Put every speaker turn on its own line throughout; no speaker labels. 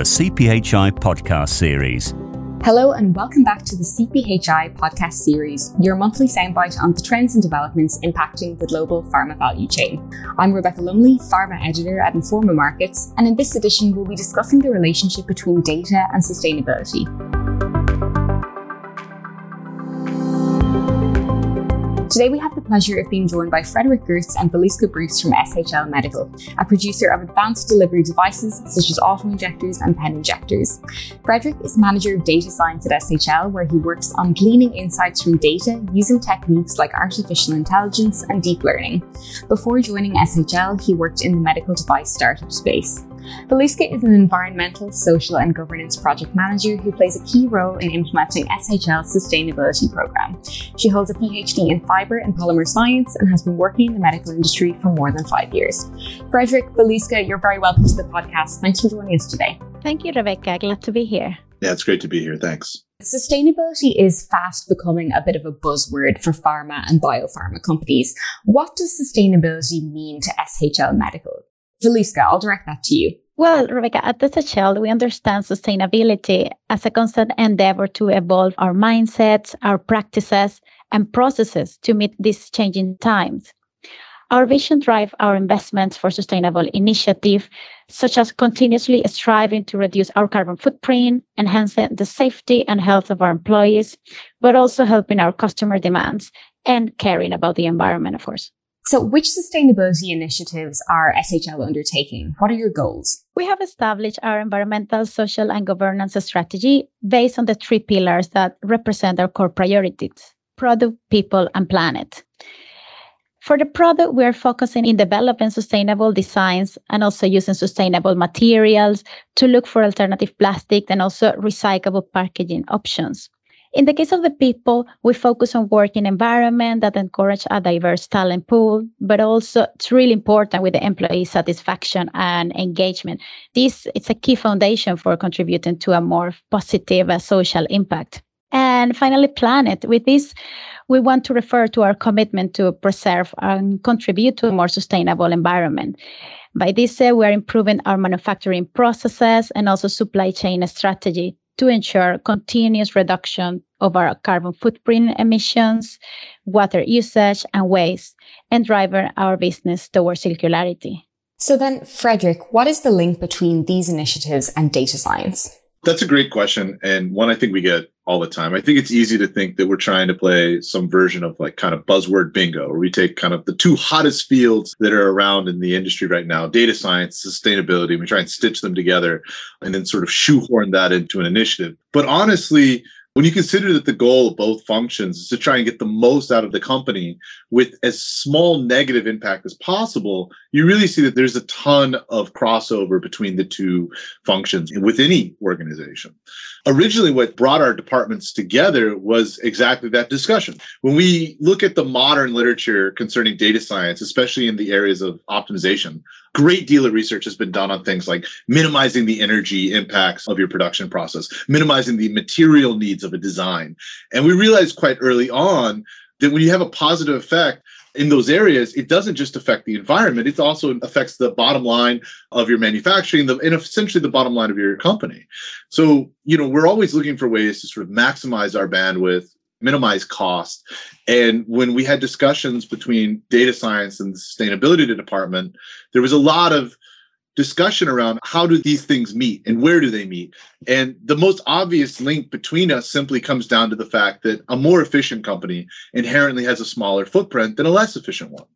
the CPHI podcast series.
Hello, and welcome back to the CPHI podcast series, your monthly soundbite on the trends and developments impacting the global pharma value chain. I'm Rebecca Lumley, pharma editor at Informa Markets, and in this edition, we'll be discussing the relationship between data and sustainability. Today we have the pleasure of being joined by Frederick Gertz and Valiska Bruce from SHL Medical, a producer of advanced delivery devices such as auto-injectors and pen injectors. Frederick is manager of data science at SHL, where he works on gleaning insights from data using techniques like artificial intelligence and deep learning. Before joining SHL, he worked in the medical device startup space. Valiska is an environmental, social, and governance project manager who plays a key role in implementing SHL's sustainability program. She holds a PhD in fiber and polymer science and has been working in the medical industry for more than five years. Frederick, Valiska, you're very welcome to the podcast. Thanks for joining us today.
Thank you, Rebecca. Glad to be here.
Yeah, it's great to be here. Thanks.
Sustainability is fast becoming a bit of a buzzword for pharma and biopharma companies. What does sustainability mean to SHL Medical? Valiska, I'll direct that to you.
Well, Rebecca, at the SHL, we understand sustainability as a constant endeavor to evolve our mindsets, our practices, and processes to meet these changing times. Our vision drive our investments for sustainable initiative, such as continuously striving to reduce our carbon footprint, enhancing the safety and health of our employees, but also helping our customer demands and caring about the environment, of course.
So, which sustainability initiatives are SHL undertaking? What are your goals?
We have established our environmental, social, and governance strategy based on the three pillars that represent our core priorities product, people, and planet. For the product, we are focusing in developing sustainable designs and also using sustainable materials to look for alternative plastic and also recyclable packaging options. In the case of the people, we focus on working environment that encourage a diverse talent pool, but also it's really important with the employee satisfaction and engagement. This is a key foundation for contributing to a more positive uh, social impact. And finally, planet. With this, we want to refer to our commitment to preserve and contribute to a more sustainable environment. By this, uh, we are improving our manufacturing processes and also supply chain strategy to ensure continuous reduction of our carbon footprint emissions, water usage, and waste, and drive our business towards circularity.
So then, Frederick, what is the link between these initiatives and data science?
That's a great question, and one I think we get all the time. I think it's easy to think that we're trying to play some version of like kind of buzzword bingo, where we take kind of the two hottest fields that are around in the industry right now data science, sustainability, and we try and stitch them together and then sort of shoehorn that into an initiative. But honestly, when you consider that the goal of both functions is to try and get the most out of the company with as small negative impact as possible, you really see that there's a ton of crossover between the two functions with any organization. Originally, what brought our departments together was exactly that discussion. When we look at the modern literature concerning data science, especially in the areas of optimization, great deal of research has been done on things like minimizing the energy impacts of your production process, minimizing the material needs of a design. And we realized quite early on that when you have a positive effect in those areas, it doesn't just affect the environment, it also affects the bottom line of your manufacturing, the, and essentially the bottom line of your company. So, you know, we're always looking for ways to sort of maximize our bandwidth, minimize cost. And when we had discussions between data science and the sustainability department, there was a lot of discussion around how do these things meet and where do they meet. And the most obvious link between us simply comes down to the fact that a more efficient company inherently has a smaller footprint than a less efficient one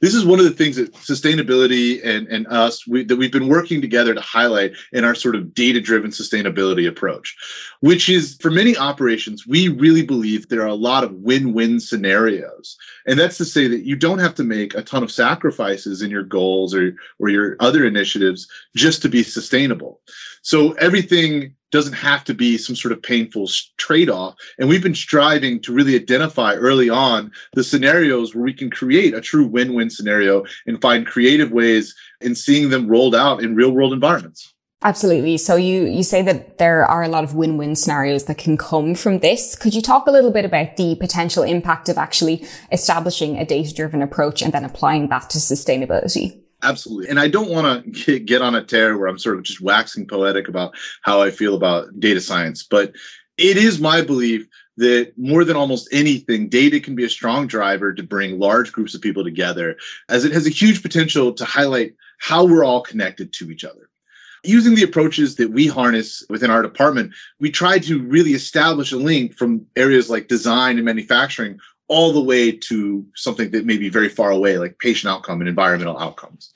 this is one of the things that sustainability and, and us we, that we've been working together to highlight in our sort of data driven sustainability approach which is for many operations we really believe there are a lot of win-win scenarios. And that's to say that you don't have to make a ton of sacrifices in your goals or or your other initiatives just to be sustainable. So everything doesn't have to be some sort of painful trade off. And we've been striving to really identify early on the scenarios where we can create a true win win scenario and find creative ways in seeing them rolled out in real world environments.
Absolutely. So you, you say that there are a lot of win-win scenarios that can come from this. Could you talk a little bit about the potential impact of actually establishing a data-driven approach and then applying that to sustainability?
Absolutely. And I don't want to get on a tear where I'm sort of just waxing poetic about how I feel about data science, but it is my belief that more than almost anything, data can be a strong driver to bring large groups of people together, as it has a huge potential to highlight how we're all connected to each other. Using the approaches that we harness within our department, we try to really establish a link from areas like design and manufacturing all the way to something that may be very far away, like patient outcome and environmental outcomes.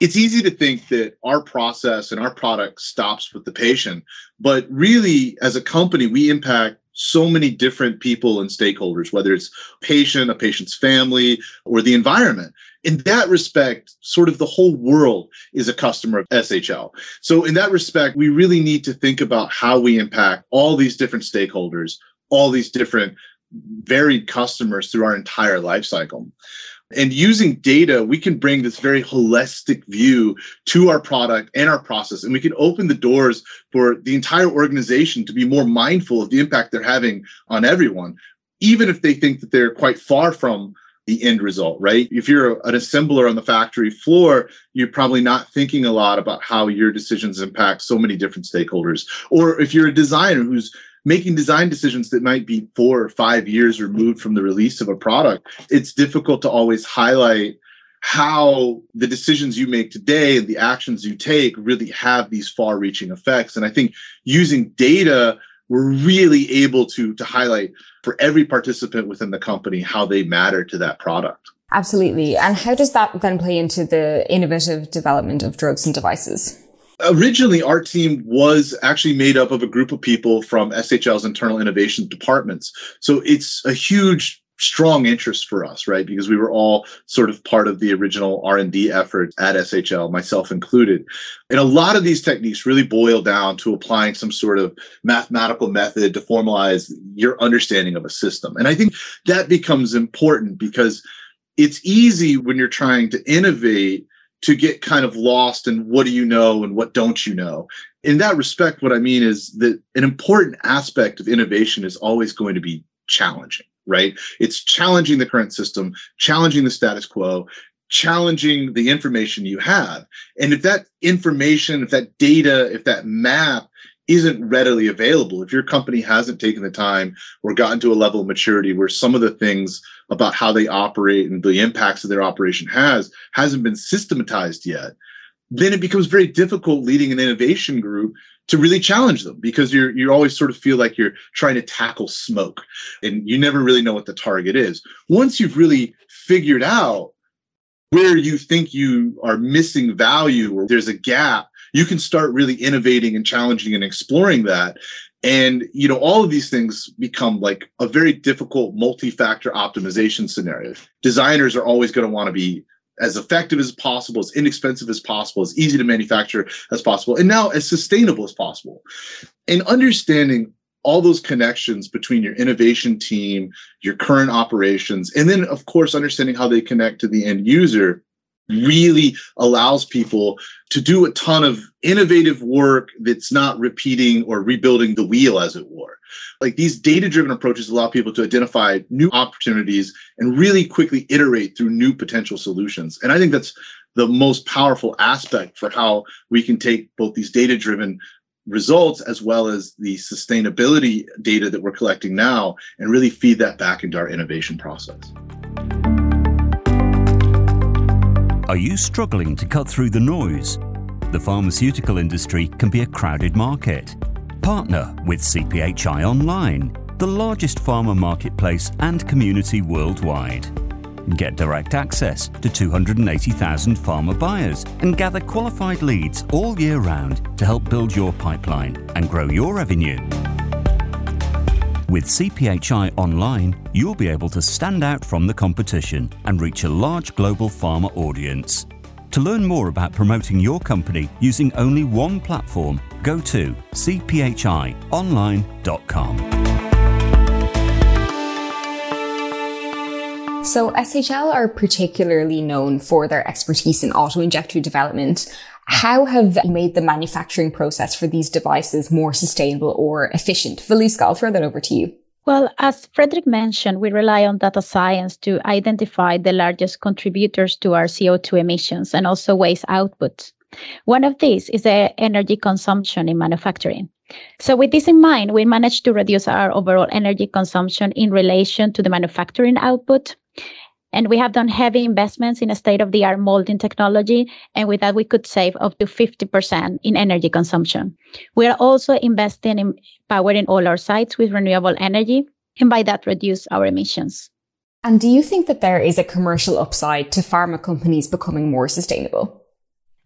It's easy to think that our process and our product stops with the patient, but really, as a company, we impact so many different people and stakeholders, whether it's patient, a patient's family, or the environment. In that respect, sort of the whole world is a customer of SHL. So in that respect, we really need to think about how we impact all these different stakeholders, all these different varied customers through our entire life cycle. And using data, we can bring this very holistic view to our product and our process. And we can open the doors for the entire organization to be more mindful of the impact they're having on everyone, even if they think that they're quite far from the end result, right? If you're an assembler on the factory floor, you're probably not thinking a lot about how your decisions impact so many different stakeholders. Or if you're a designer who's making design decisions that might be four or five years removed from the release of a product, it's difficult to always highlight how the decisions you make today and the actions you take really have these far reaching effects. And I think using data, we're really able to, to highlight for every participant within the company how they matter to that product.
Absolutely. And how does that then play into the innovative development of drugs and devices?
Originally our team was actually made up of a group of people from SHL's internal innovation departments. So it's a huge strong interest for us right? Because we were all sort of part of the original r&d effort at shl myself included. And a lot of these techniques really boil down to applying some sort of mathematical method to formalize your understanding of a system. And i think that becomes important because it's easy when you're trying to innovate to get kind of lost in what do you know and what don't you know. In that respect, what I mean is that an important aspect of innovation is always going to be challenging, right? It's challenging the current system, challenging the status quo, challenging the information you have. And if that information, if that data, if that map isn't readily available, if your company hasn't taken the time or gotten to a level of maturity where some of the things about how they operate and the impacts of their operation has hasn't been systematized yet, then it becomes very difficult leading an innovation group to really challenge them because you're you always sort of feel like you're trying to tackle smoke and you never really know what the target is. Once you've really figured out where you think you are missing value or there's a gap you can start really innovating and challenging and exploring that. And you know all of these things become like a very difficult multi-factor optimization scenario. Designers are always going to want to be as effective as possible as inexpensive as possible as easy to manufacture as possible and now as sustainable as possible. And understanding all those connections between your innovation team your current operations and then of course understanding how they connect to the end user really allows people to do a ton of innovative work that's not repeating or rebuilding the wheel as it were like these data driven approaches allow people to identify new opportunities and really quickly iterate through new potential solutions and i think that's the most powerful aspect for how we can take both these data driven results as well as the sustainability data that we're collecting now and really feed that back into our innovation process.
Are you struggling to cut through the noise? The pharmaceutical industry can be a crowded market. Partner with CPHI Online, the largest pharma marketplace and community worldwide. Get direct access to 280,000 pharma buyers and gather qualified leads all year round to help build your pipeline and grow your revenue. With CPHI Online, you'll be able to stand out from the competition and reach a large global pharma audience. To learn more about promoting your company using only one platform, go to cphionline.com.
So, SHL are particularly known for their expertise in auto injector development how have you made the manufacturing process for these devices more sustainable or efficient? Valuska, I'll throw that over to you.
Well, as Frederick mentioned, we rely on data science to identify the largest contributors to our CO2 emissions and also waste output. One of these is the energy consumption in manufacturing. So, with this in mind, we managed to reduce our overall energy consumption in relation to the manufacturing output. And we have done heavy investments in a state of the art molding technology. And with that, we could save up to 50% in energy consumption. We are also investing in powering all our sites with renewable energy, and by that, reduce our emissions.
And do you think that there is a commercial upside to pharma companies becoming more sustainable?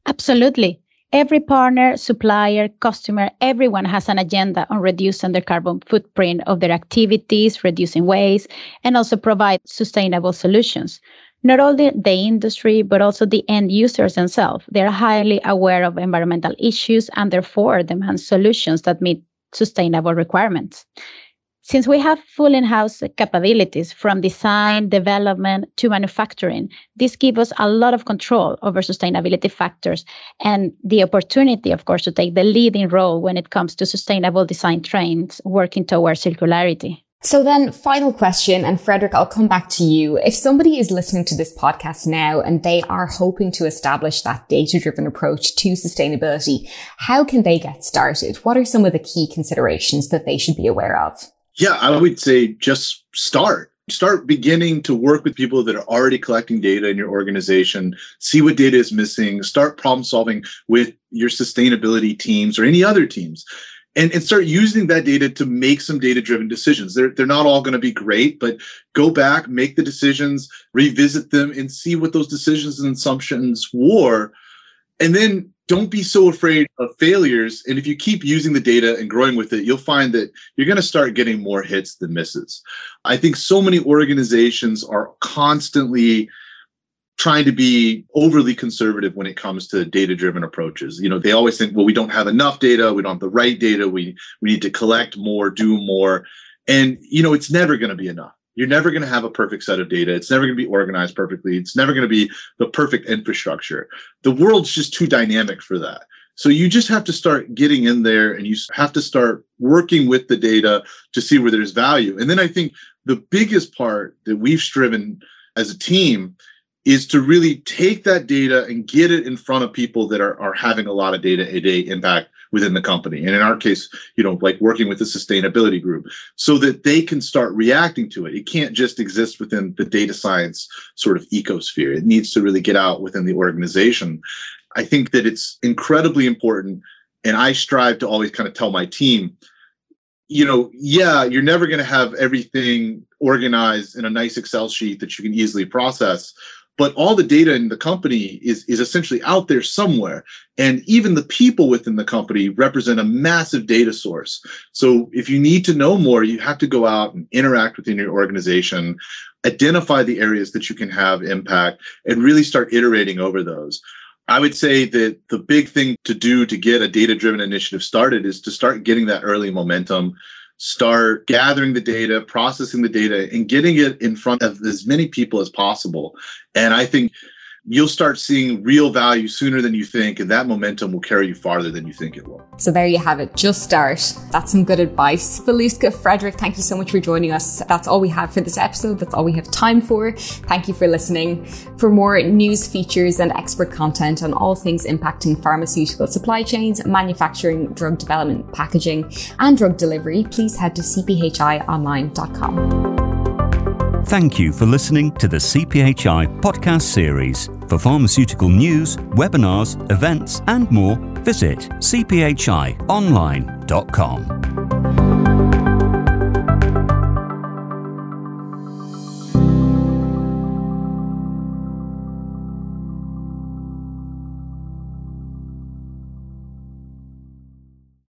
Absolutely. Every partner, supplier, customer, everyone has an agenda on reducing their carbon footprint of their activities, reducing waste, and also provide sustainable solutions. Not only the industry, but also the end users themselves. They're highly aware of environmental issues and therefore demand solutions that meet sustainable requirements. Since we have full in-house capabilities from design, development to manufacturing, this gives us a lot of control over sustainability factors and the opportunity, of course, to take the leading role when it comes to sustainable design trends working towards circularity.
So then final question, and Frederick, I'll come back to you. If somebody is listening to this podcast now and they are hoping to establish that data driven approach to sustainability, how can they get started? What are some of the key considerations that they should be aware of?
Yeah, I would say just start. Start beginning to work with people that are already collecting data in your organization, see what data is missing, start problem solving with your sustainability teams or any other teams. And, and start using that data to make some data driven decisions. They're, they're not all going to be great, but go back, make the decisions, revisit them, and see what those decisions and assumptions were. And then don't be so afraid of failures. And if you keep using the data and growing with it, you'll find that you're going to start getting more hits than misses. I think so many organizations are constantly trying to be overly conservative when it comes to data driven approaches you know they always think well we don't have enough data we don't have the right data we we need to collect more do more and you know it's never going to be enough you're never going to have a perfect set of data. It's never going to be organized perfectly. It's never going to be the perfect infrastructure. The world's just too dynamic for that. So you just have to start getting in there and you have to start working with the data to see where there's value. And then I think the biggest part that we've striven as a team is to really take that data and get it in front of people that are, are having a lot of data a day impact within the company. And in our case, you know, like working with the sustainability group so that they can start reacting to it. It can't just exist within the data science sort of ecosphere. It needs to really get out within the organization. I think that it's incredibly important. And I strive to always kind of tell my team, you know, yeah, you're never going to have everything organized in a nice Excel sheet that you can easily process but all the data in the company is is essentially out there somewhere. And even the people within the company represent a massive data source. So if you need to know more you have to go out and interact within your organization identify the areas that you can have impact and really start iterating over those. I would say that the big thing to do to get a data driven initiative started is to start getting that early momentum start gathering the data, processing the data, and getting it in front of as many people as possible. And I think you'll start seeing real value sooner than you think, and that momentum will carry you farther than you think it will.
So there you have it. Just start. That's some good advice. Valuska, Frederick, thank you so much for joining us. That's all we have for this episode. That's all we have time for. Thank you for listening. For more news, features, and expert content on all things impacting pharmaceutical supply chains, manufacturing, drug development, packaging, and drug delivery, please head to cphionline.com.
Thank you for listening to the CPHI podcast series. For pharmaceutical news, webinars, events, and more, visit cphionline.com.